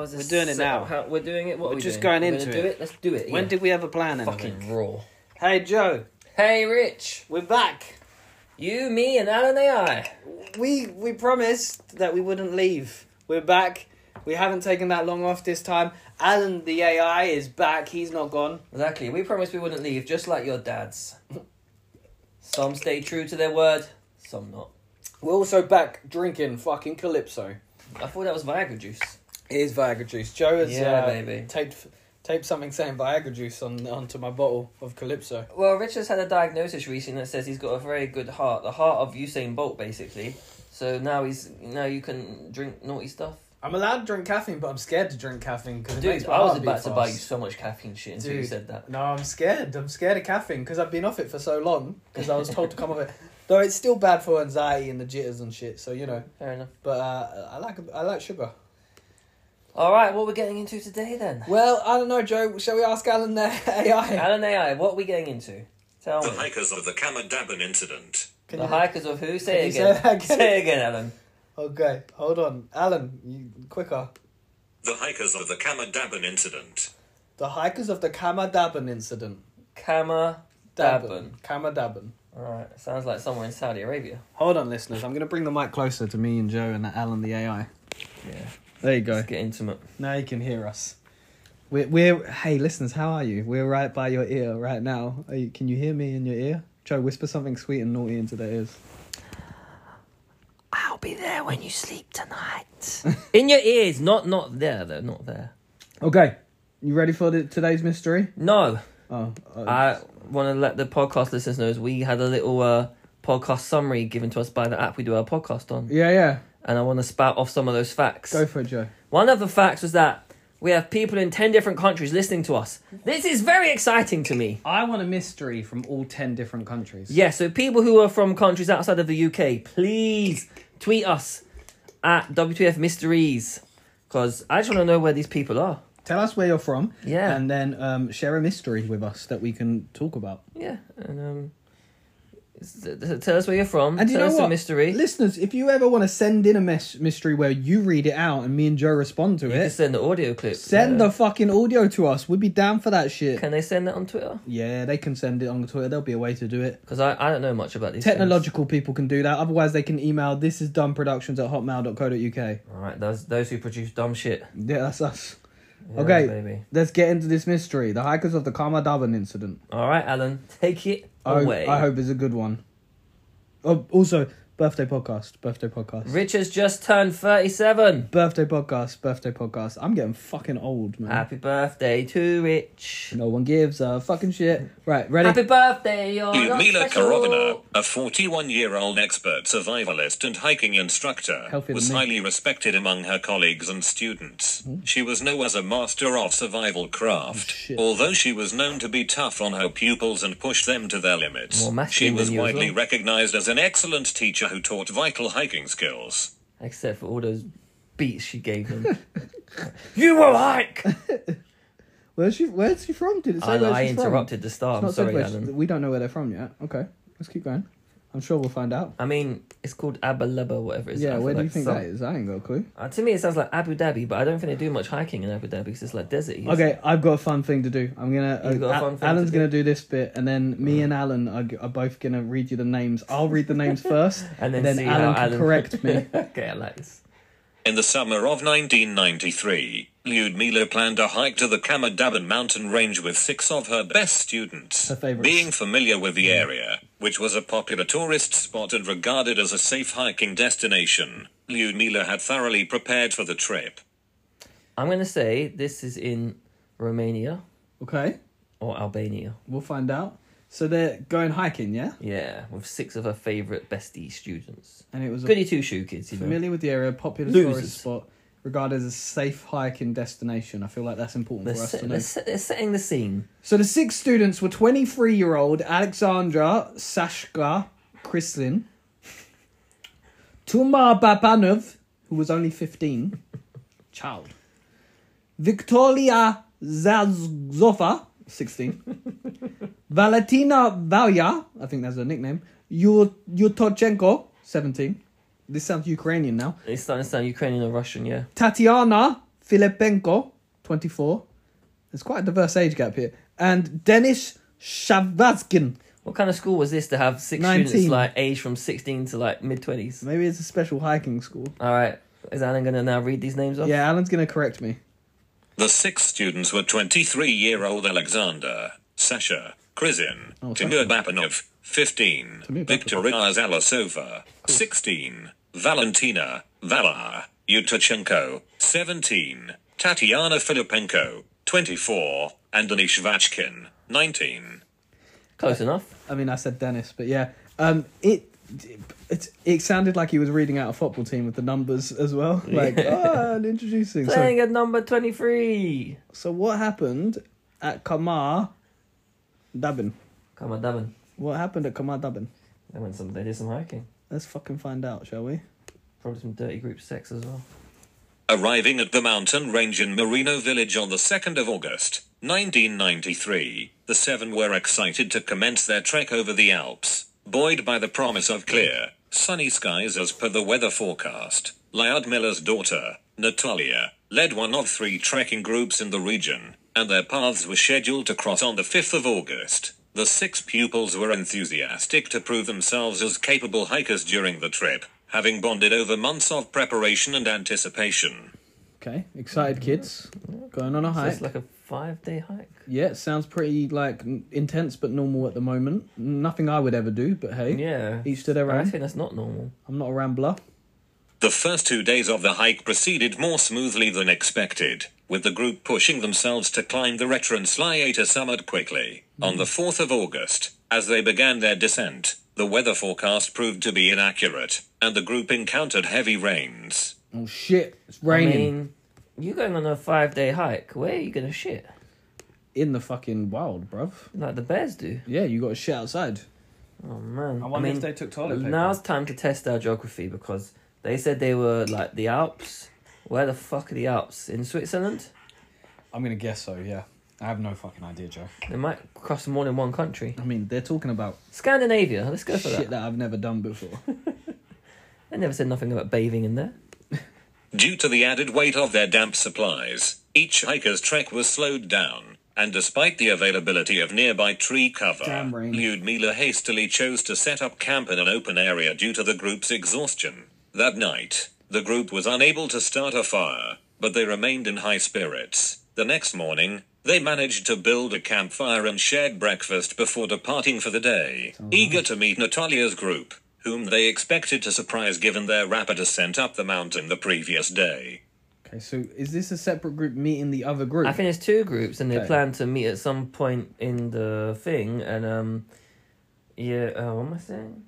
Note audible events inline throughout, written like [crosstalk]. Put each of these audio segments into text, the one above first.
how is this? We're doing it set now. How, we're doing it. What We're are we just doing? going We're into gonna do it. it. Let's do it. When yeah. did we ever plan anything? fucking raw? Hey Joe, Hey, Rich. we're back. You, me, and Alan AI. We we promised that we wouldn't leave. We're back. We haven't taken that long off this time. Alan the AI is back. He's not gone. Exactly. We promised we wouldn't leave, just like your dads. Some stay true to their word, some not. We're also back drinking fucking Calypso. I thought that was Viagra juice. Is Viagra juice. Joe has Yeah, uh, baby. taped taped something saying Viagra juice on onto my bottle of Calypso. Well, Richard's had a diagnosis recently that says he's got a very good heart, the heart of Usain Bolt, basically. So now he's now you can drink naughty stuff. I'm allowed to drink caffeine, but I'm scared to drink caffeine because it Dude, makes my I was heart about to buy you fast. so much caffeine shit until you Dude. said that. No, I'm scared. I'm scared of caffeine because I've been off it for so long because I was told to come off it. [laughs] Though it's still bad for anxiety and the jitters and shit. So you know, Fair enough. but uh, I like I like sugar. All right, what we're getting into today then? Well, I don't know, Joe. Shall we ask Alan the AI? Alan AI, what are we getting into? Tell The me. hikers of the Khamar Daban incident. Can the you- hikers of who? can Say you it say again. that again? Say it again, Alan. Okay, hold on, Alan. You quicker. The hikers of the Khamar Daban incident. The hikers of the Khamar Daban incident. Khamar Daban. Khamar Daban. Alright, sounds like somewhere in Saudi Arabia. Hold on, listeners. I'm going to bring the mic closer to me and Joe and Alan the AI. Yeah. There you go. Let's get intimate. Now you can hear us. We're, we're hey listeners, how are you? We're right by your ear right now. Are you, can you hear me in your ear? Joe, whisper something sweet and naughty into their ears. I'll be there when you sleep tonight. [laughs] in your ears, not not there though, not there. Okay, you ready for the, today's mystery? No. Oh, uh, I want to let the podcast listeners know we had a little uh, podcast summary given to us by the app we do our podcast on, yeah, yeah. And I want to spout off some of those facts. Go for it, Joe. One of the facts was that we have people in ten different countries listening to us. This is very exciting to me. I want a mystery from all ten different countries. Yeah, so people who are from countries outside of the UK, please tweet us at WTF Mysteries, because I just want to know where these people are. Tell us where you're from. Yeah. And then um, share a mystery with us that we can talk about. Yeah, and um, s- s- tell us where you're from. And do you tell know us the what? mystery. Listeners, if you ever want to send in a mes- mystery where you read it out and me and Joe respond to You can it, send the audio clip. send yeah. the fucking audio to us. We'd be down for that shit. Can they send that on Twitter? Yeah, they can send it on Twitter. There'll be a way to do it. Because I, I don't know much about these. Technological people can do that. Otherwise, they can email this is dumbproductions at hotmail.co.uk. Things. All right, those those who produce dumb shit. Yeah, that's us. Yeah, Okay. baby. Let's get into this mystery. The hikers of the Khamar Daban incident. All right, Alan, take it I hope. I hope it's a good one. Oh, also, birthday podcast. Birthday podcast. Rich has just turned thirty-seven. birthday podcast. Birthday podcast. I'm getting fucking old, man. Happy birthday to Rich. No one gives a fucking shit. Right, ready? Happy birthday, you're not Ludmila special. Korovina, a 41 year old expert survivalist and hiking instructor, Healthier was than me. highly respected among her colleagues and students. Hmm? She was known as a master of survival craft. Oh, shit. Although she was known to be tough on her pupils and push them to their limits, More masculine she was than you widely well. recognized as an excellent teacher who taught vital hiking skills. Except for all those beats she gave him. [laughs] you will hike. [laughs] Where's she? Where's she from? Did it say I, where I she's from? interrupted the star. It's I'm not said sorry, where she- Alan. we don't know where they're from yet. Okay, let's keep going. I'm sure we'll find out. I mean, it's called Abalaba, whatever it is. Yeah, feel where do you think some- that is? I ain't got a clue. Uh, to me, it sounds like Abu Dhabi, but I don't think they do much hiking in Abu Dhabi because it's like desert. Okay, I've got a fun thing to do. I'm gonna. You've got a uh, fun thing Alan's to do? gonna do this bit, and then me and Alan are, are both gonna read you the names. I'll read the names [laughs] first, and then, see Alan how can correct me. [laughs] okay, I like this. In the summer of 1993, Lyudmila planned a hike to the Khamar Daban mountain range with six of her best students. Her. Being familiar with the area, which was a popular tourist spot and regarded as a safe hiking destination, Lyudmila had thoroughly prepared for the trip. I'm gonna say this is in Romania Okay, or Albania. we'll find out. So they're going hiking, yeah, Yeah, with six of her favourite bestie students. and it was a Goody two shoe kids, you know. familiar with the area, popular Losers. tourist spot, regarded as a safe hiking destination. I feel like that's important They're, for us set, to know. they're, set, they're setting the scene. So the six students were 23 year old Alexandra Sashka Krislin, Tumar Babanov, who was only 15, child, Victoria Zazova, 16, [laughs] Valentina Valya, I think that's her nickname, Yu- Yutochenko, 17. This sounds Ukrainian now. It's starting to sound Ukrainian or Russian, yeah. Tatiana, Filipenko, 24. There's quite a diverse age gap here. And Denis Shavazkin. What kind of school was this to have six 19. students like aged from sixteen to like mid twenties? Maybe it's a special hiking school. All right, is Alan gonna now read these names off? Yeah, Alan's going to correct me. The six students were 23 year old Alexander, Sasha, Krizin, Oh, Timur Sasha. Bapanov, 15, Timur Bapanov. Victoria Zalasova, 16, Valentina, Valar, Yutachenko, 17, Tatiana Filipenko, 24, and Anish Vachkin, 19. Close enough. I mean, I said Dennis, but yeah. Um, it, it, it sounded like he was reading out a football team with the numbers as well. [laughs] Like, ah, and introducing. So, Playing at number twenty three. so what happened at Kamar Dabin? Come on, Devon. What happened at Kamar Dabin? They went some. They did some hiking. Let's fucking find out, shall we? Probably some dirty group sex as well. Arriving at the mountain range in Merino Village on the 2nd of August, 1993, the seven were excited to commence their trek over the Alps, buoyed by the promise of clear, sunny skies as per the weather forecast. Lyudmila's daughter, Natalia, led one of three trekking groups in the region, and their paths were scheduled to cross on the 5th of August. The six pupils were enthusiastic to prove themselves as capable hikers during the trip, having bonded over months of preparation and anticipation. Okay, excited kids going on a So hike. it's like a five day hike. Yeah, it sounds pretty like intense but normal at the moment. Nothing I would ever do, but hey, Yeah. each to their own. I think that's not normal. I'm not a rambler. The first two days of the hike proceeded more smoothly than expected, with the group pushing themselves to climb the Retranslyator summit quickly. On the 4th of August, as they began their descent, the weather forecast proved to be inaccurate, and the group encountered heavy rains. Oh shit, it's raining I mean, you going on a five day hike? Where are you gonna shit? in the fucking wild, bruv. Like the bears do. Yeah, you got to shit outside. Oh man. I wonder mean, if they took toilet paper. Now's time to test our geography because they said they were like the Alps. Where the fuck are the Alps? In Switzerland? I'm gonna guess so. Yeah, I have no fucking idea, Joe. They might cross more than one country. I mean, they're talking about Scandinavia. Let's go for that. shit that. that I've never done before. [laughs] [laughs] They never said nothing about bathing in there. Due to the added weight of their damp supplies, each hiker's trek was slowed down, and despite the availability of nearby tree cover, Damn rain. Lyudmila hastily chose to set up camp in an open area due to the group's exhaustion. That night, the group was unable to start a fire, but they remained in high spirits. The next morning, they managed to build a campfire and shared breakfast before departing for the day, eager to meet Natalia's group, whom they expected to surprise given their rapid ascent up the mountain the previous day. okay, so is this a separate group meeting the other group? I think it's two groups, and they Okay. plan to meet at some point in the thing. And um, yeah, uh, what am I saying?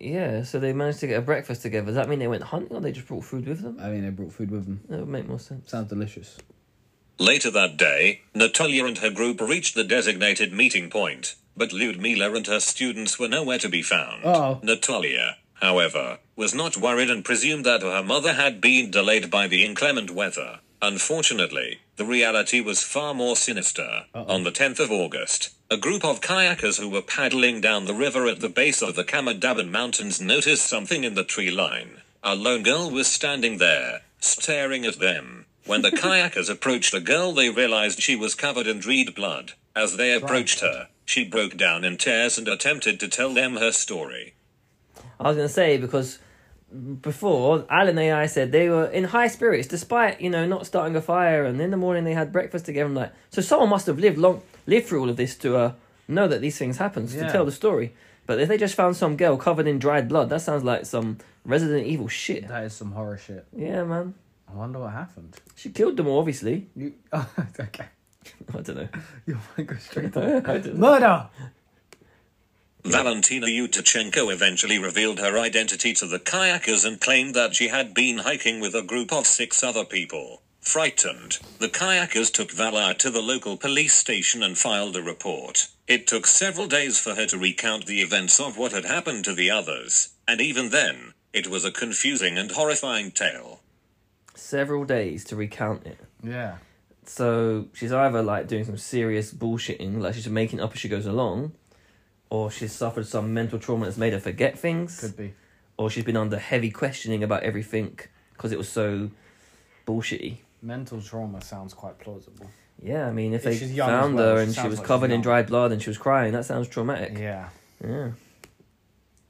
Yeah, so they managed to get a breakfast together. Does that mean they went hunting, or they just brought food with them? I mean, they brought food with them. That would make more sense. Sounds delicious. Later that day, Natalia and her group reached the designated meeting point, but Ludmila and her students were nowhere to be found. Oh. Natalia, however, was not worried and presumed that her mother had been delayed by the inclement weather. Unfortunately, the reality was far more sinister. On the 10th of August, a group of kayakers who were paddling down the river at the base of the Khamar Daban Mountains noticed something in the tree line. A lone girl was standing there, staring at them. When the [laughs] kayakers approached the girl, they realized she was covered in dried blood. As they approached her, she broke down in tears and attempted to tell them her story. I was gonna say because before Alan and I said they were in high spirits despite you know not starting a fire, and in the morning they had breakfast together. I'm like, so someone must have lived long, lived through all of this to uh, know that these things happen to tell the story. But if they just found some girl covered in dried blood, that sounds like some Resident Evil shit. That is some horror shit. Yeah, man. I wonder what happened. She killed them all, obviously. You, oh, [laughs] okay. [laughs] I don't know. [laughs] You might go straight to murder. Valentina Yutachenko eventually revealed her identity to the kayakers and claimed that she had been hiking with a group of six other people. Frightened, the kayakers took Vala to the local police station and filed a report. It took several days for her to recount the events of what had happened to the others, and even then, it was a confusing and horrifying tale. Several days to recount it. Yeah. So she's either like doing some serious bullshitting, like she's making it up as she goes along, or she's suffered some mental trauma that's made her forget things, Could be. or she's been under heavy questioning about everything because it was so bullshitty. Mental trauma sounds quite plausible. Yeah, I mean, if If they she's young found well, her and she was like covered in dried blood and she was crying, that sounds traumatic. Yeah. Yeah.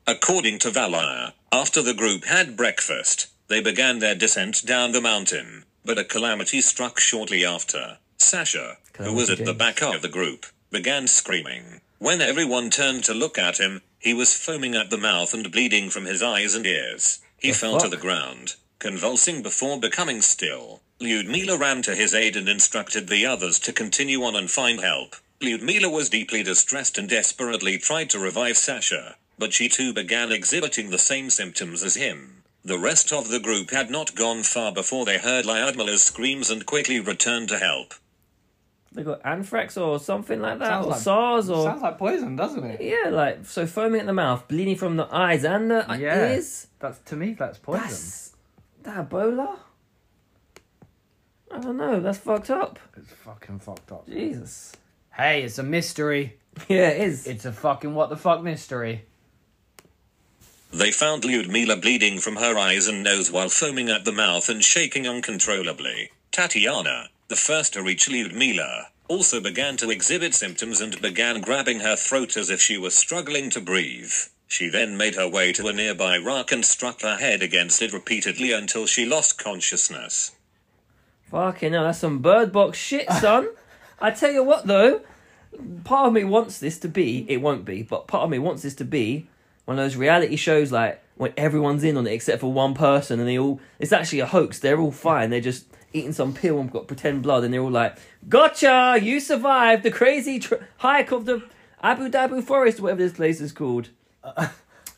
According to Valar, after the group had breakfast, they began their descent down the mountain, but a calamity struck shortly after. Sasha, who was Calamity at the back of the group, began screaming. When everyone turned to look at him, he was foaming at the mouth and bleeding from his eyes and ears. He The fell to the ground, convulsing before becoming still. Lyudmila ran to his aid and instructed the others to continue on and find help. Lyudmila was deeply distressed and desperately tried to revive Sasha, but she too began exhibiting the same symptoms as him. The rest of the group had not gone far before they heard Lyudmila's screams and quickly returned to help. They got anthrax or something like that, Sounds or like- SARS, or Sounds like poison, doesn't it? yeah, like so foaming at the mouth, bleeding from the eyes and the Yeah. ears. That's to me. That's poison. That's that Ebola. I don't know. That's fucked up. It's fucking fucked up. Jesus. Hey, it's a mystery. [laughs] Yeah, it is. It's a fucking what the fuck mystery. They found Lyudmila bleeding from her eyes and nose while foaming at the mouth and shaking uncontrollably. Tatiana, the first to reach Lyudmila, also began to exhibit symptoms and began grabbing her throat as if she was struggling to breathe. She then made her way to a nearby rock and struck her head against it repeatedly until she lost consciousness. Fucking hell, that's some bird box shit, son. [laughs] I tell you what, though, part of me wants this to be. It won't be, but part of me wants this to be one of those reality shows, like when everyone's in on it except for one person, and they all. It's actually a hoax. They're all fine. They're just eating some pill and got pretend blood, and they're all like, "Gotcha! You survived the crazy tr- hike of the Abu Dhabi forest, whatever this place is called."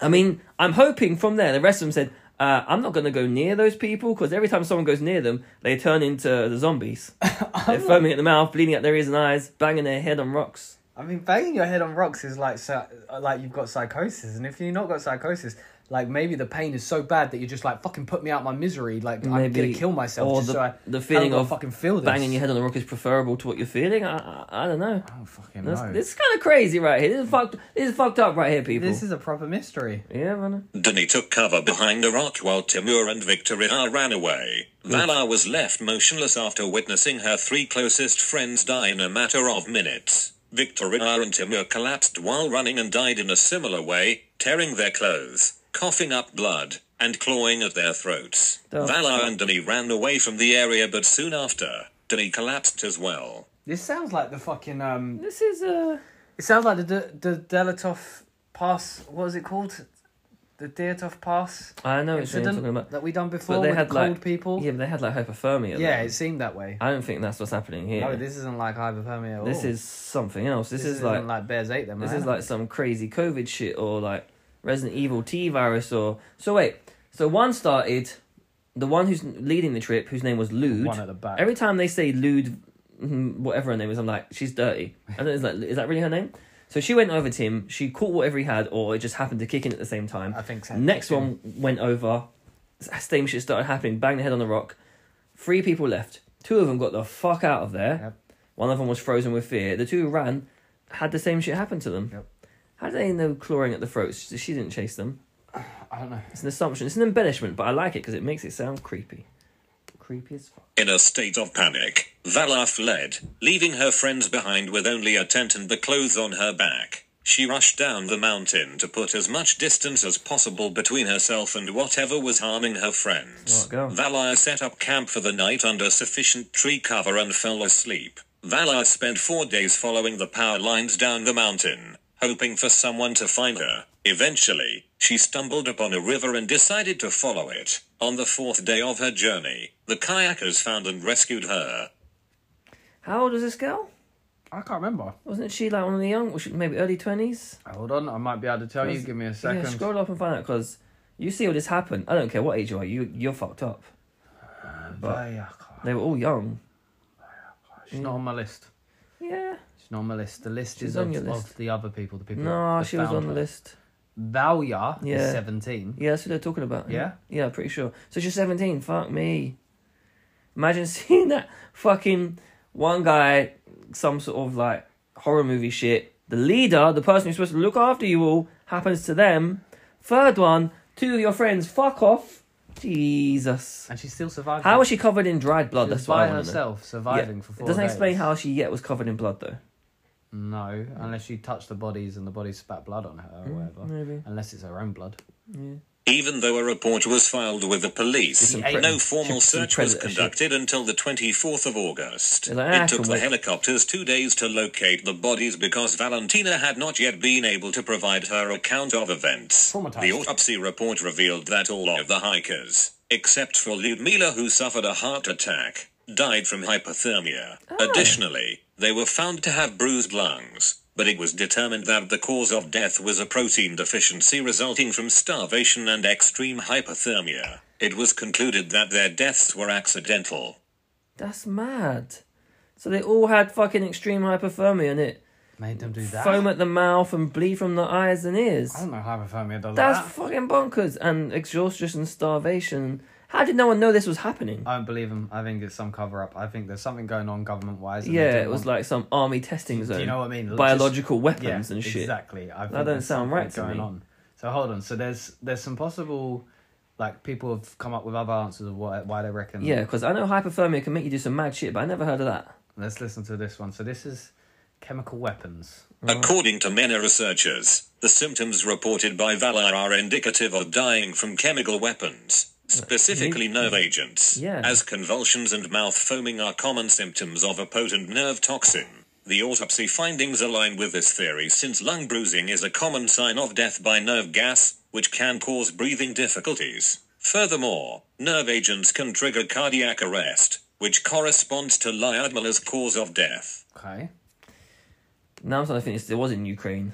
I mean, I'm hoping from there. The rest of them said, uh, "I'm not going to go near those people because every time someone goes near them, they turn into the zombies. [laughs] They're foaming at the mouth, bleeding out their ears and eyes, banging their head on rocks." I mean, banging your head on rocks is like so, like you've got psychosis, and if you've not got psychosis, like maybe the pain is so bad that you're just like fucking put me out my misery. Like I'm gonna kill myself. or just the- so I the feeling of fucking feel this. Banging your head on the rock is preferable to what you're feeling. I, I, I don't know. I don't fucking This, know. this is kind of crazy right here. This is fucked. This is fucked up right here, people. This is a proper mystery. yeah, man. Dani took cover behind a rock while Timur and Victorina ran away. Valar was left motionless after witnessing her three closest friends die in a matter of minutes. Victorina and Timur collapsed while running and died in a similar way, tearing their clothes, coughing up blood, and clawing at their throats. The Valar and Dani ran away from the area, but soon after, Dani collapsed as well. This sounds like the fucking um. This is uh It sounds like the the, the Dyatlov Pass. What is it called? The Dyatlov Pass I know what you're incident talking about. that we done before But they with had the cold like people. Yeah, but they had like hypothermia. Yeah, though. it seemed that way. I don't think that's what's happening here. No, this isn't like hypothermia at all. This is something else. This, is isn't like like Bears ate them. this right? is like some crazy COVID shit or like Resident Evil T virus or so. Wait, so one started. The one who's leading the trip, whose name was Lude. one at the back. Every time they say Lude, mhm, whatever her name is, I'm like, she's dirty. And then it's like, is that really her name? So she went over to him. She caught whatever he had, or it just happened to kick in at the same time. I think so. Next one went over. Same shit started happening. Banged the head on the rock. Three people left. Two of them got the fuck out of there. Yep. One of them was frozen with fear. The two who ran had the same shit happen to them. Yep. How do they know clawing at the throats? She didn't chase them. I don't know. It's an assumption. It's an embellishment, but I like it because it makes it sound creepy. Creepy as fuck. In a state of panic, Valar fled, leaving her friends behind with only a tent and the clothes on her back. She rushed down the mountain to put as much distance as possible between herself and whatever was harming her friends. Oh, go. Valar set up camp for the night under sufficient tree cover and fell asleep. Valar spent four days following the power lines down the mountain, hoping for someone to find her. Eventually, she stumbled upon a river and decided to follow it. On the fourth day of her journey, the kayakers found and rescued her. How old was this girl? I can't remember. Wasn't she like one of the young, was she maybe early twenties? Hold on, I might be able to tell you. Give me a second. Yeah, scroll up and find out because you see all this happen. I don't care what age you are. You you're fucked up. Uh, but- Vayaka. They were all young. She's not on my list. Yeah. Not on my list. The list She's is on of, your list. of the other people. The people. No, that she was found on the her. list. Valya Yeah. is seventeen. Yeah, that's what they're talking about. Yeah? Yeah, pretty sure. So she's 17. Fuck me. Imagine [laughs] seeing that fucking one guy, some sort of like horror movie shit. The leader, the person who's supposed to look after you all, happens to them. Third one, two of your friends fuck off Jesus. and she still survived. How it. was she covered in dried blood? She That's was what by I want to know. herself, surviving for It four doesn't days. explain how she yet was covered in blood though. No, unless she touched the bodies and the bodies spat blood on her or whatever. Maybe. Unless it's her own blood. Yeah. Even though a report was filed with the police, Some pre- no formal some search was predator shit. conducted until the 24th of August. They're like, "Ah, It took can the wait." helicopters two days to locate the bodies because Valentina had not yet been able to provide her account of events. Traumatized. The autopsy report revealed that all of the hikers, except for Ludmila who suffered a heart attack, died from hypothermia. Oh. Additionally, they were found to have bruised lungs. But it was determined that the cause of death was a protein deficiency resulting from starvation and extreme hypothermia. It was concluded that their deaths were accidental. That's mad. So they all had fucking extreme hypothermia and it Made them do that. foam at the mouth and bleed from the eyes and ears. I don't know hypothermia does That's that. fucking bonkers. And exhaustion and starvation. How did no one know this was happening? I don't believe him. I think it's some cover up. I think there's something going on government wise. yeah, it was like some army testing zone. Do you know what I mean? Just- Biological weapons yeah, and shit. Exactly. I think don't sound right to going me. on. So hold on. So there's there's some possible, like people have come up with other answers of what why they reckon. Yeah, because I know hypothermia can make you do some mad shit, but I never heard of that. Let's listen to this one. So this is chemical weapons. According to many researchers, the symptoms reported by Valar are indicative of dying from chemical weapons, specifically nerve agents, Yeah. as convulsions and mouth foaming are common symptoms of a potent nerve toxin. The autopsy findings align with this theory since lung bruising is a common sign of death by nerve gas, which can cause breathing difficulties. Furthermore, nerve agents can trigger cardiac arrest, which corresponds to Lyudmila's cause of death. Okay. Now I'm starting to think this- it was in Ukraine,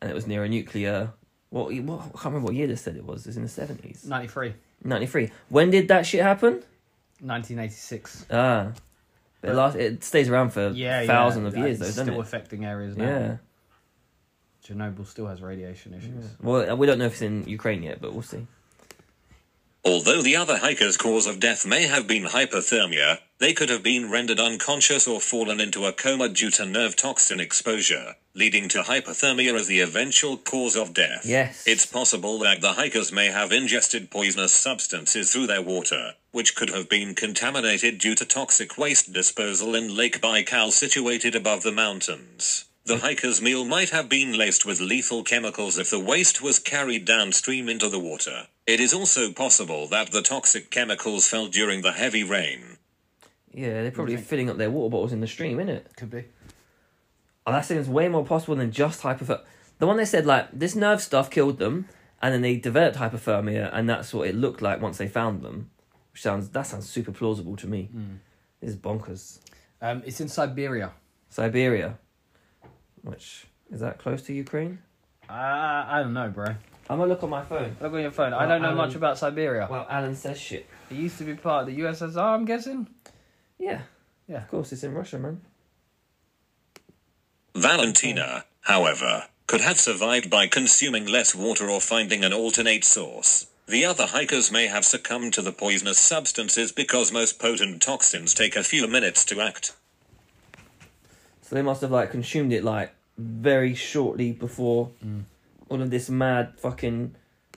and it was near a nuclear. What, what? I can't remember what year they said it was. It was in the seventies, Ninety three. Ninety three. When did that shit happen? 1986. Ah, but it last it stays around for Yeah, thousands yeah. of years, though, doesn't still it? affecting areas now. Yeah. Chernobyl still has radiation issues. Well, we don't know if it's in Ukraine yet, but we'll see. Although the other hiker's cause of death may have been hypothermia, they could have been rendered unconscious or fallen into a coma due to nerve toxin exposure, leading to hypothermia as the eventual cause of death. Yes. It's possible that the hikers may have ingested poisonous substances through their water, which could have been contaminated due to toxic waste disposal in Lake Baikal situated above the mountains. The mm. hiker's meal might have been laced with lethal chemicals if the waste was carried downstream into the water. It is also possible that the toxic chemicals fell during the heavy rain. Yeah, they're probably think? filling up their water bottles in the stream, isn't it? Could be. Oh, that seems way more possible than just hypothermia. The one they said like this nerve stuff killed them, and then they developed hypothermia, and that's what it looked like once they found them. Which sounds that sounds super plausible to me. This is bonkers. Um, it's in Siberia. Siberia, which is that close to Ukraine? Uh, I don't know, bro. I'm gonna look on my phone. Look on your phone. I don't know Alan- much about Siberia. Well, Alan says shit. It used to be part of the USSR, I'm guessing. Yeah, Yeah. of course it's in Russia, man. Valentina, however, could have survived by consuming less water or finding an alternate source. The other hikers may have succumbed to the poisonous substances because most potent toxins take a few minutes to act. So they must have like consumed it like very shortly before mm. All of this mad fucking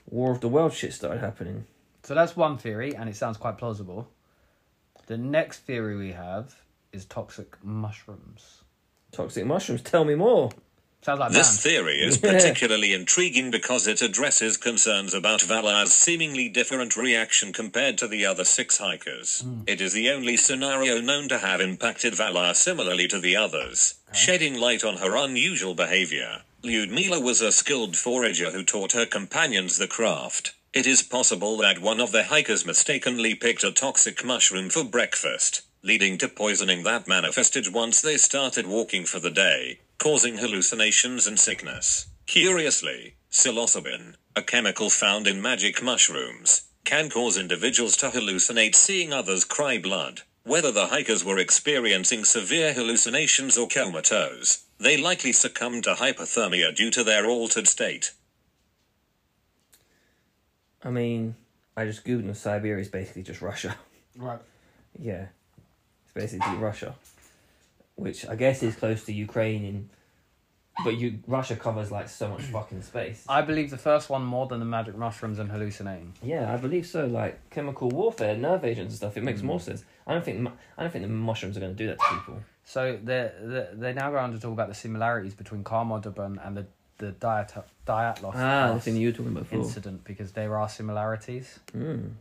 War of the World shit started happening. So that's one theory, and it sounds quite plausible. The next theory we have is toxic mushrooms. Toxic mushrooms. Tell me more. Sounds like This man. theory is [laughs] particularly intriguing because it addresses concerns about Valar's seemingly different reaction compared to the other six hikers. Hmm. It is the only scenario known to have impacted Valar similarly to the others, shedding light on her unusual behavior. Ludmila was a skilled forager who taught her companions the craft. It is possible that one of the hikers mistakenly picked a toxic mushroom for breakfast, leading to poisoning that manifested once they started walking for the day, causing hallucinations and sickness. Curiously, psilocybin, a chemical found in magic mushrooms, can cause individuals to hallucinate seeing others cry blood. Whether the hikers were experiencing severe hallucinations or comatose, they likely succumbed to hypothermia due to their altered state. I mean, I just googled and Siberia is basically just Russia. Right. Yeah, it's basically Russia, which I guess is close to Ukraine in but you Russia covers like so much fucking space. I believe the first one more than the magic mushrooms and hallucinating. Yeah, I believe so. Like chemical warfare, nerve agents and stuff. It makes Hmm. more sense. I don't think I don't think the mushrooms are going to do that to people. So they they they now go on to talk about the similarities between Khamar Daban and the the Diat Dyatlov Ah, thing you were talking about before. incident because there are similarities. Mm.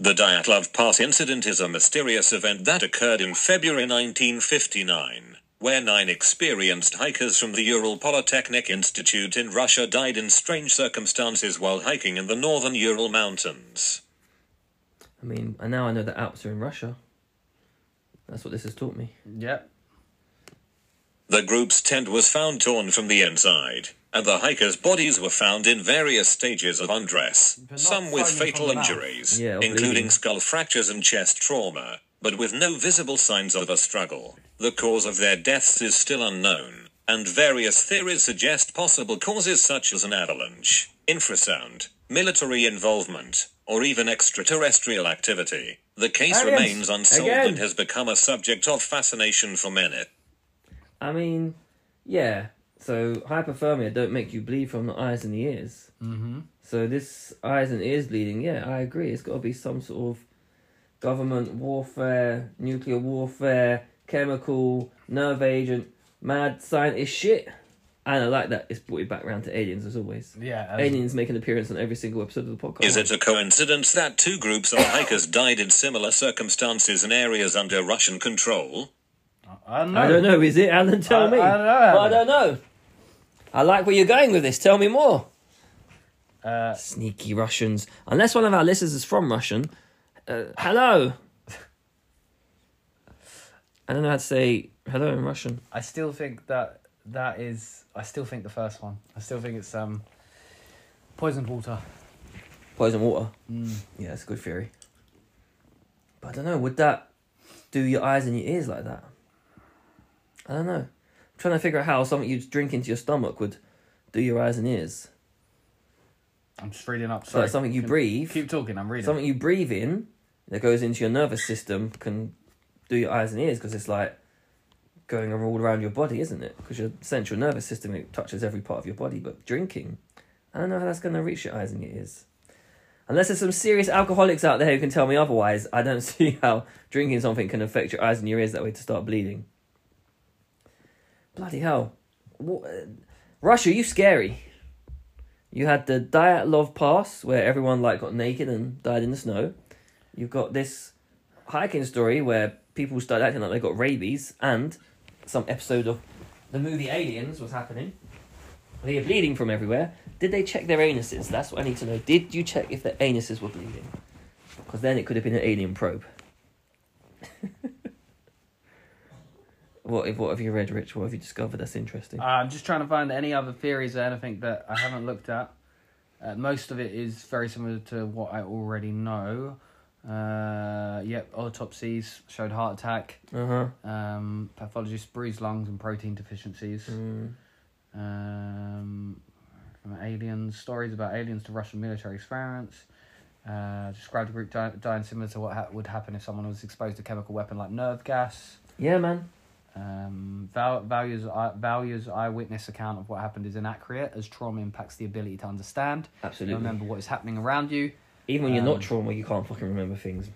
The Dyatlov Pass incident is a mysterious event that occurred in February 1959, where nine experienced hikers from the Ural Polytechnic Institute in Russia died in strange circumstances while hiking in the northern Ural Mountains. I mean, and now I know the Alps are in Russia. That's what this has taught me. Yep. The group's tent was found torn from the inside, and the hikers' bodies were found in various stages of undress, some with fatal from the mouth. injuries, Yeah, including skull fractures and chest trauma, but with no visible signs of a struggle. The cause of their deaths is still unknown, and various theories suggest possible causes such as an avalanche, infrasound, military involvement, or even extraterrestrial activity. The case Aliens. remains unsolved Again. and has become a subject of fascination for many. I mean, yeah. So hypothermia don't make you bleed from the eyes and the ears. Mm-hmm. So this eyes and ears bleeding, yeah, I agree. It's got to be some sort of government warfare, nuclear warfare, chemical, nerve agent, mad scientist shit. And I like that it's brought you back around to aliens as always. Yeah. as- Aliens make an appearance on every single episode of the podcast. Is it a coincidence that two groups of hikers died in similar circumstances in areas under Russian control? I don't know. I don't know. Is it Alan? Tell I- me. I don't know, Well, I don't know. I like where you're going with this. Tell me more. Uh, Sneaky Russians. Unless one of our listeners is from Russian. Uh, hello. I don't know how to say hello in Russian. I still think that that is. I still think the first one. I still think it's um, poisoned water. Poison water. Mm. Yeah, that's a good theory. But I don't know. Would that do your eyes and your ears like that? I don't know. I'm trying to figure out how something you drink into your stomach would do your eyes and ears. I'm just reading up. So Sorry. like something you Keep- breathe. Keep talking. I'm reading. something you breathe in that goes into your nervous system can do your eyes and ears because it's like going all around your body, isn't it? Because your central nervous system it touches every part of your body. But drinking, I don't know how that's going to reach your eyes and ears. Unless there's some serious alcoholics out there who can tell me otherwise, I don't [laughs] see how drinking something can affect your eyes and your ears that way to start bleeding. Bloody hell. What, uh, Russia, you scary. You had the Dyatlov Pass, where everyone like got naked and died in the snow. You've got this hiking story where people start acting like they got rabies, and some episode of the movie Aliens was happening. They are bleeding from everywhere. Did they check their anuses? That's what I need to know. Did you check if their anuses were bleeding? Because then it could have been an alien probe. [laughs] what, what have you read, Rich? What have you discovered that's interesting? Uh, I'm just trying to find any other theories or anything that I haven't looked at. Uh, most of it is very similar to what I already know. Uh, yep, autopsies showed heart attack. Uh huh. Um, pathologists bruised lungs and protein deficiencies. Mm. Um, from aliens, stories about aliens to Russian military experiments. Uh, described a group di- dying similar to what ha- would happen if someone was exposed to chemical weapon like nerve gas. Yeah, man. Um, val- values eye- values eyewitness account of what happened is inaccurate as trauma impacts the ability to understand. Absolutely. Remember what is happening around you. Even when you're Um, not trauma, you can't fucking remember things.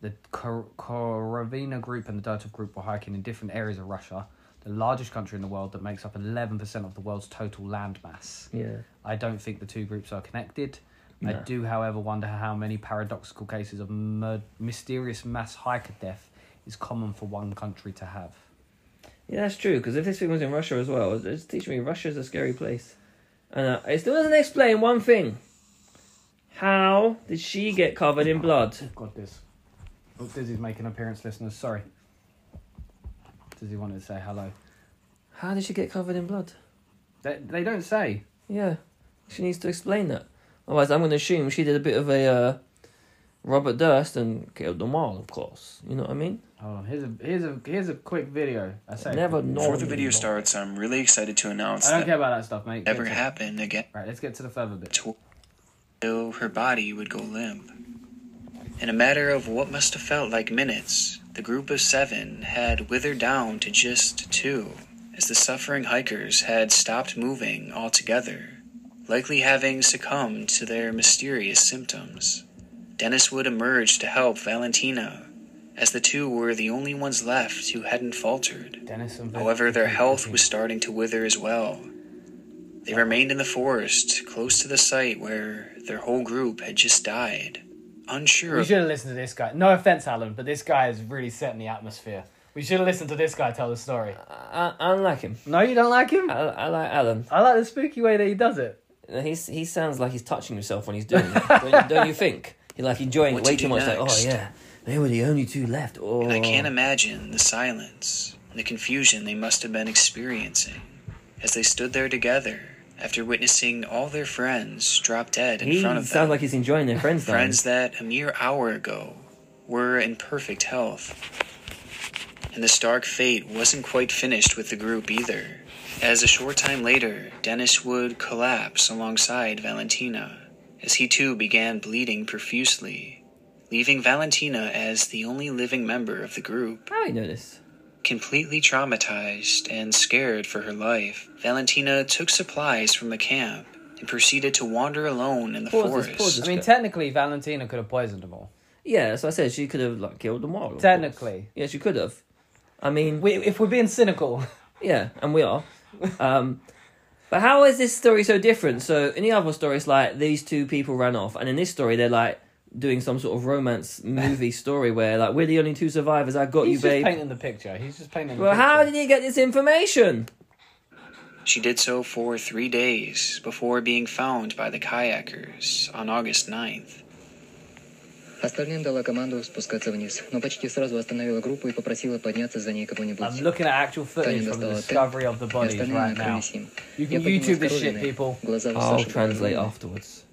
The Kor- Korovina group and the Dotov group were hiking in different areas of Russia, the largest country in the world that makes up 11% of the world's total land mass. Yeah. I don't think the two groups are connected. I do, however, wonder how many paradoxical cases of mur- mysterious mass hiker death is common for one country to have. Yeah, that's true. Because if this thing was in Russia as well, it's teaching me Russia's a scary place, and uh, it still doesn't explain one thing. How did she get covered in blood? Got this. Oh, Dizzy's making an appearance, listeners. Sorry. Dizzy wanted to say hello. How did she get covered in blood? They, they don't say. Yeah, she needs to explain that. Otherwise, I'm going to assume she did a bit of a uh, Robert Durst and killed them all, of course. You know what I mean? Hold on. Here's a here's a here's a quick video. I say Never know. Before the video starts, I'm really excited to announce I don't that care about that stuff, mate. never Get to- happened again. Right, let's get to the further bit. Till her body would go limp. In a matter of what must have felt like minutes, the group of seven had withered down to just two, as the suffering hikers had stopped moving altogether, likely having succumbed to their mysterious symptoms. Dennis would emerge to help Valentina, as the two were the only ones left who hadn't faltered. Dennis and However, their health was starting to wither as well. They remained in the forest, close to the site where their whole group had just died, unsure We should have listened to this guy. No offense, Alan, but this guy is really setting the atmosphere. We should have listened to this guy tell the story. I, I don't like him. No, you don't like him? I, I like Alan. I like the spooky way that he does it. He's, he sounds like he's touching himself when he's doing it. don't, don't you think? He's like enjoying What it way to too much. Like, oh yeah, they were the only two left. Oh, And I can't oh. imagine the silence and the confusion they must have been experiencing as they stood there together after witnessing all their friends drop dead in He front of sounds them. Sounds like he's enjoying their friends. friends that a mere hour ago were in perfect health. And the stark fate wasn't quite finished with the group either, as a short time later, Dennis would collapse alongside Valentina, as he too began bleeding profusely, leaving Valentina as the only living member of the group. How do you know this? Completely traumatized and scared for her life, Valentina took supplies from the camp and proceeded to wander alone in the Pause forest. pause this. I mean, technically, Valentina could have poisoned them all. Yeah, so I said she could have like killed them all. of course. Technically. yeah, she could have. I mean, We, if we're being cynical, yeah, and we are. [laughs] Um, but how is this story so different? So in the other story, it's like these two people ran off, and in this story, they're like doing some sort of romance movie [laughs] story where like we're the only two survivors. I got you, babe. he's you, just babe. painting the picture. He's just painting the picture. Well, picture. how did he get this information? She did so for three days before being found by the kayakers on August 9th. Остальным дала команду спускаться вниз, но почти сразу остановила группу и попросила подняться за ней кого-нибудь. I'm looking at actual footage Таня from the достала discovery of the и bodies остальные right now. накрылись им. You Я can поднялась YouTube this shit, кровями, people. глаза у I'll Саши translate были afterwards.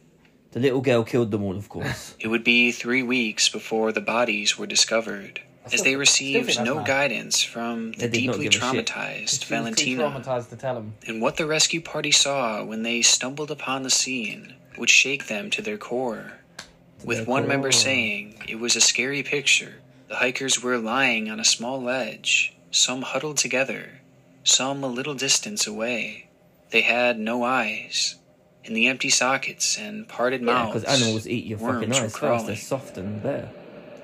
The little girl killed them all, of course. [laughs] It would be three weeks before the bodies were discovered, as still- they still received think that's no mad. guidance from the They did not deeply give a shit. traumatized She was too Valentina. traumatized to tell him. And what the rescue party saw when they stumbled upon the scene would shake them to their core. With one member saying it was a scary picture, the hikers were lying on a small ledge, some huddled together, some a little distance away. They had no eyes. In the empty sockets and parted Yeah, mouths, because animals eat your fucking worms were eyes first. They're crawling. soft and bare.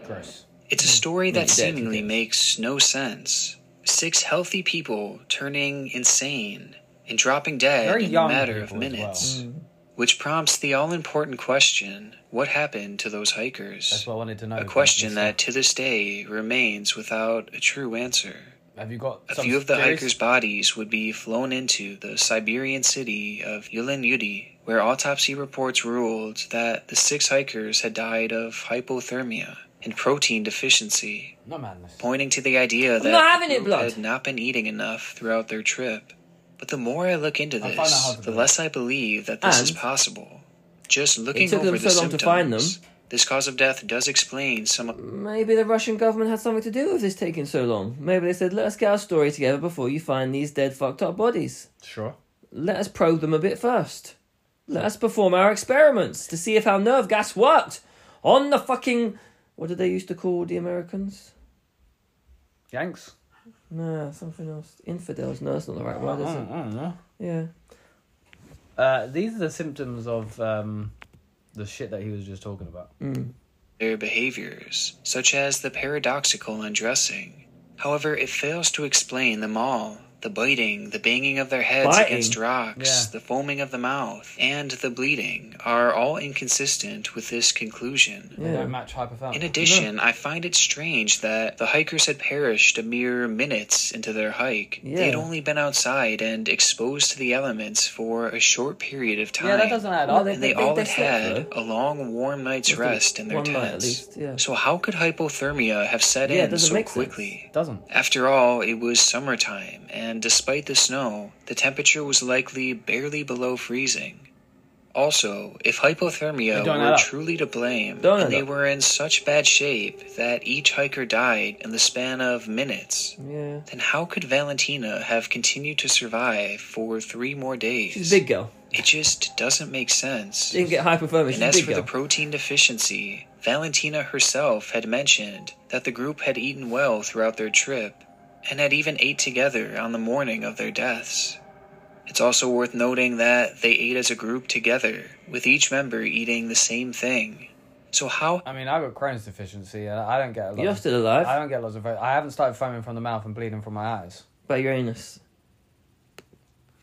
Gross. It's a story that you're dead, you're seemingly dead. makes no sense. Six healthy people turning insane and dropping dead Very in a matter of people as well. minutes. Mm. Which prompts the all important question what happened to those hikers? That's what I wanted to know. a question that to this day remains without a true answer. Have you got A few of the theories? hikers' bodies would be flown into the Siberian city of Yuli, where autopsy reports ruled that the six hikers had died of hypothermia and protein deficiency, No madness. pointing to the idea that not having the it, group blood. had not been eating enough throughout their trip. But the more I look into I find that this, the less I believe that this is possible. Just looking over them the so long to find symptoms, this cause of death does explain some Maybe the Russian government had something to do with this taking so long. Maybe they said, let us get our story together before you find these dead, fucked up bodies. Sure. Let us probe them a bit first. Let us perform our experiments to see if our nerve gas worked on the fucking. What did they used to call the Americans? Yanks. No, something else. Infidels. No, that's not the right word, is I it? don't, I don't know. Yeah. Uh, these are the symptoms of um, the shit that he was just talking about. Mm. their behaviors, such as the paradoxical undressing. However, it fails to explain them all. The biting, the banging of their heads Biting? against rocks, Yeah. the foaming of the mouth, and the bleeding are all inconsistent with this conclusion. They don't match hypothermia. In addition, I find it strange that the hikers had perished a mere minutes into their hike. They had only been outside and exposed to the elements for a short period of time. yeah, that doesn't add up. they- and they, they- all they had slept, had a long, warm night's Just rest in their one night at tents. least, yeah. So how could hypothermia have set Yeah, it in doesn't so make sense. quickly? doesn't. After all, it was summertime, and despite the snow, the temperature was likely barely below freezing. Also, if hypothermia were truly to blame, and they were in such bad shape that each hiker died in the span of minutes, Yeah. then how could Valentina have continued to survive for three more days? She's a big girl. It just doesn't make sense. She Didn't get hypothermia. She's And as for the protein deficiency, Valentina herself had mentioned that the group had eaten well throughout their trip and had even ate together on the morning of their deaths. It's also worth noting that they ate as a group together, with each member eating the same thing. So how I mean, I've got Crohn's deficiency, and I don't get a lot. You're of, still alive. I don't get lots of. I haven't started foaming from the mouth and bleeding from my eyes. By your anus.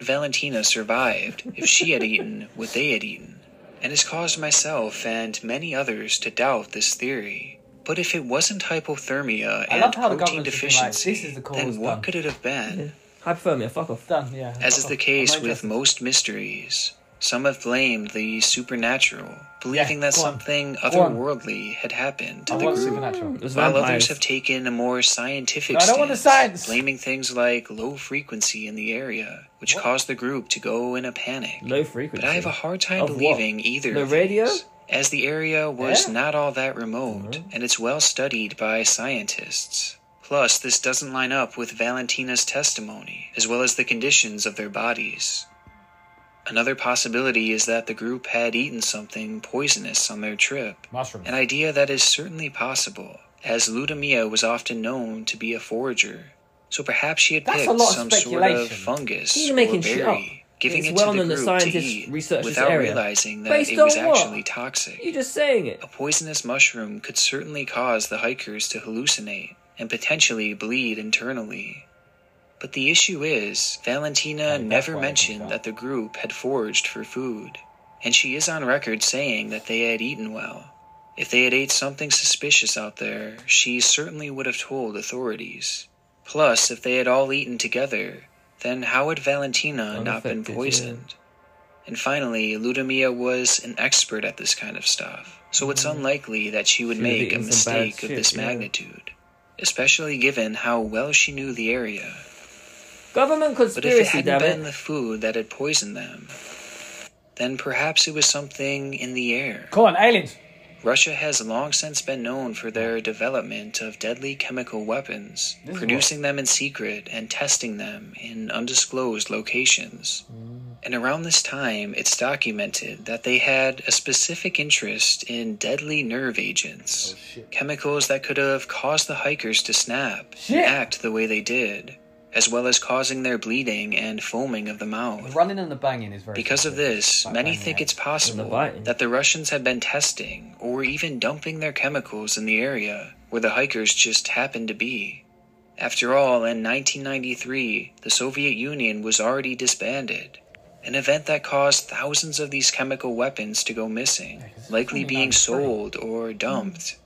Valentina survived if she had eaten what they had eaten, and has caused myself and many others to doubt this theory. But if it wasn't hypothermia I and love how the protein government's just been like, deficiency, "This is the then what done." could it have been? Hypothermia, fuck off. Done. Yeah. As is fuck the case with most mysteries, some have blamed the supernatural, believing that something on. otherworldly had happened to I the group. supernatural. While vampires. others have taken a more scientific No, I don't want the stance, science. blaming things like low frequency in the area, which caused the group to go in a panic. Low frequency. But I have a hard time Of what? believing either. The of radio? these, as the area was Yeah. not all that remote, Mhm. and it's well studied by scientists. Plus, this doesn't line up with Valentina's testimony, as well as the conditions of their bodies. Another possibility is that the group had eaten something poisonous on their trip, Mushroom. an idea that is certainly possible, as Lyudmila was often known to be a forager. So perhaps she had That's picked some sort of fungus or making shit up. berry, giving It's it well to known the that group to scientists eat research without area. realizing that Based it was on what? actually toxic. You're just saying it. A poisonous mushroom could certainly cause the hikers to hallucinate and potentially bleed internally. But the issue is, Valentina Okay, that's never mentioned that the group had foraged for food, and she is on record saying that they had eaten well. If they had ate something suspicious out there, she certainly would have told authorities. Plus, if they had all eaten together, then how had Valentina not been Unaffected, yeah. poisoned? And finally, Lyudmila was an expert at this kind of stuff, so it's mm-hmm. unlikely that she would. She make a eaten some mistake of this yeah. magnitude, especially given how well she knew the area. Government conspiracy. But if it hadn't damn been it. the food that had poisoned them, then perhaps it was something in the air. Come on, aliens. Russia has long since been known for their development of deadly chemical weapons, This producing them in secret and testing them in undisclosed locations. Mm. And around this time, it's documented that they had a specific interest in deadly nerve agents, oh, chemicals that could have caused the hikers to snap Shit. and act the way they did, as well as causing their bleeding and foaming of the The mouth. running and the banging is very. Because of this, Like many think it's possible biting. that the Russians had been testing or even dumping their chemicals in the area where the hikers just happened to be. After all, in 1993, the Soviet Union was already disbanded, an event that caused thousands of these chemical weapons to go missing, Yeah, likely being sold or dumped.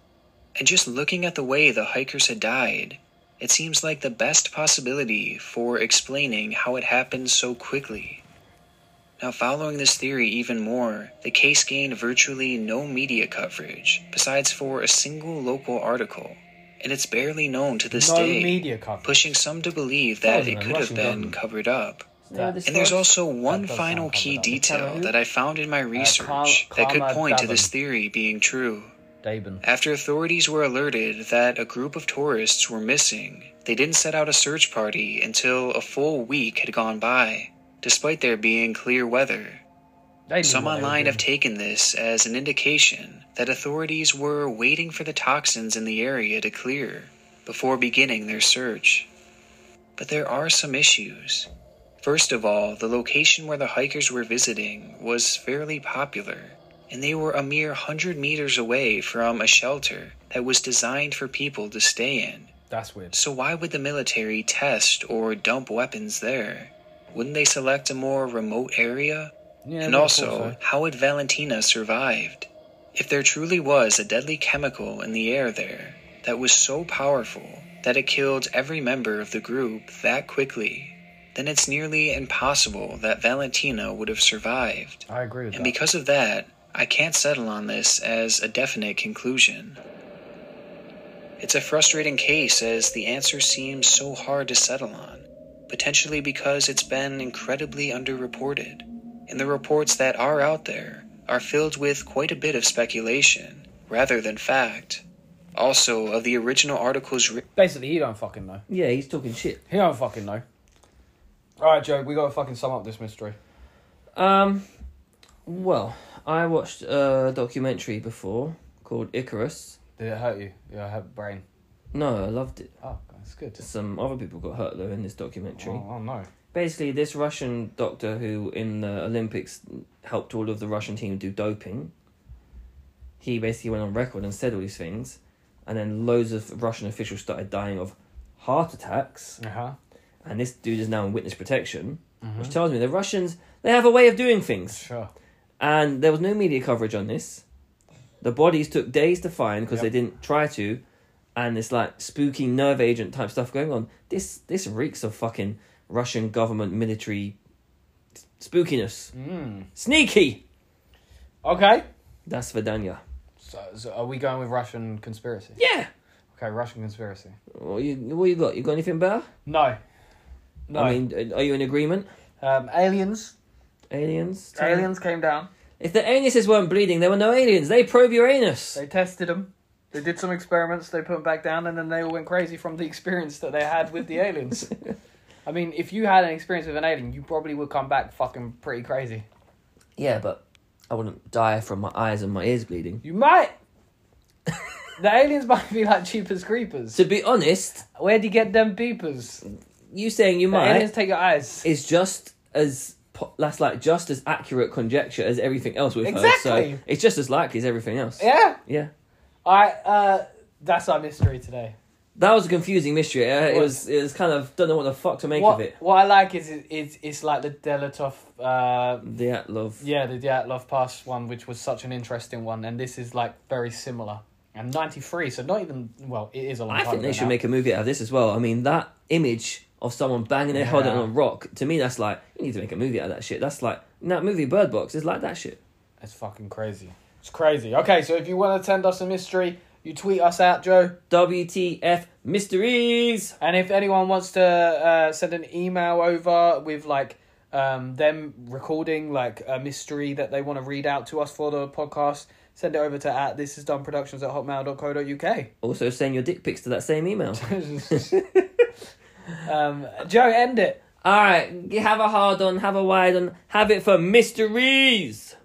And just looking at the way the hikers had died, it seems like the best possibility for explaining how it happened so quickly. Now, following this theory even more, the case gained virtually no media coverage, besides for a single local article, and it's barely known to this no day, media coverage. pushing some to believe that it could have been government. covered up. Yeah, And there's also one final key detail that I found in my research Kal- that could point to this theory being true. Daben. After authorities were alerted that a group of tourists were missing, they didn't set out a search party until a full week had gone by, despite there being clear weather. Some what they were online have taken this as an indication that authorities were waiting for the toxins in the area to clear before beginning their search. But there are some issues. First of all, the location where the hikers were visiting was fairly popular, and they were a mere hundred meters away from a shelter that was designed for people to stay in. That's weird. So why would the military test or dump weapons there? Wouldn't they select a more remote area? Yeah, And also, so. how had Valentina survived? If there truly was a deadly chemical in the air there that was so powerful that it killed every member of the group that quickly, then it's nearly impossible that Valentina would have survived. I agree And that. because of that, I can't settle on this as a definite conclusion. It's a frustrating case as the answer seems so hard to settle on, potentially because it's been incredibly underreported. And the reports that are out there are filled with quite a bit of speculation rather than fact. Also, of the original articles written. Basically, he don't fucking know. Yeah, he's talking shit. He don't fucking know. All right, Joe, we gotta fucking sum up this mystery. Um, well, I watched a documentary before called Icarus. Did it hurt you? Yeah, I hurt brain. No, I loved it. Oh, that's good. Some other people got hurt though in this documentary. Oh, oh no. Basically, this Russian doctor who in the Olympics helped all of the Russian team do doping. He basically went on record and said all these things, and then loads of Russian officials started dying of heart attacks. Uh huh. And this dude is now in witness protection, Mm-hmm. which tells me the Russians they have a way of doing things. Sure. And there was no media coverage on this. The bodies took days to find because Yep. they didn't try to, and it's like spooky nerve agent type stuff going on. This this reeks of fucking Russian government military spookiness. Mm. Sneaky. Okay. That's Vidania. So, so are we going with Russian conspiracy? Yeah. Okay, Russian conspiracy. What you what you got? You got anything better? No. No. I mean, are you in agreement? um, aliens. Aliens. Aliens came down. If the anuses weren't bleeding, there were no aliens. They probe your anus. They tested them. They did some experiments. They put them back down, and then they all went crazy from the [laughs] experience that they had with the aliens. [laughs] I mean, if you had an experience with an alien, you probably would come back fucking pretty crazy. Yeah, but I wouldn't die from my eyes and my ears bleeding. You might. the aliens might be like Jeepers Creepers. To be honest, Where'd you get them beepers? you saying you The might aliens take your eyes. It's just as that's like just as accurate conjecture as everything else we've heard. So it's just as likely as everything else. Yeah. Yeah. I. Uh, that's our mystery today. That was a confusing mystery. Uh, It was. It was kind of don't know what the fuck to make what, of it. what I like is it, it's it's like the Dyatlov. Uh, The love. yeah, the Dyatlov Pass one, which was such an interesting one, and this is like very similar. And ninety three, so not even well, it is a long I time think they should now. make a movie out of this as well. I mean, that image of someone banging their head on a rock to me, that's like you need to make a movie out of that shit. That's like that movie Bird Box is like that shit. It's fucking crazy. It's crazy. Okay, so if you want to send us a mystery, you tweet us out, Joe. WTF mysteries. And if anyone wants to uh, send an email over with like um, them recording like a mystery that they want to read out to us for the podcast, send it over to at this is done productions at hotmail.co.uk. Also, send your dick pics to that same email. [laughs] [laughs] um, Joe, end it. All right, have a hard on, have a wide on, have it for mysteries.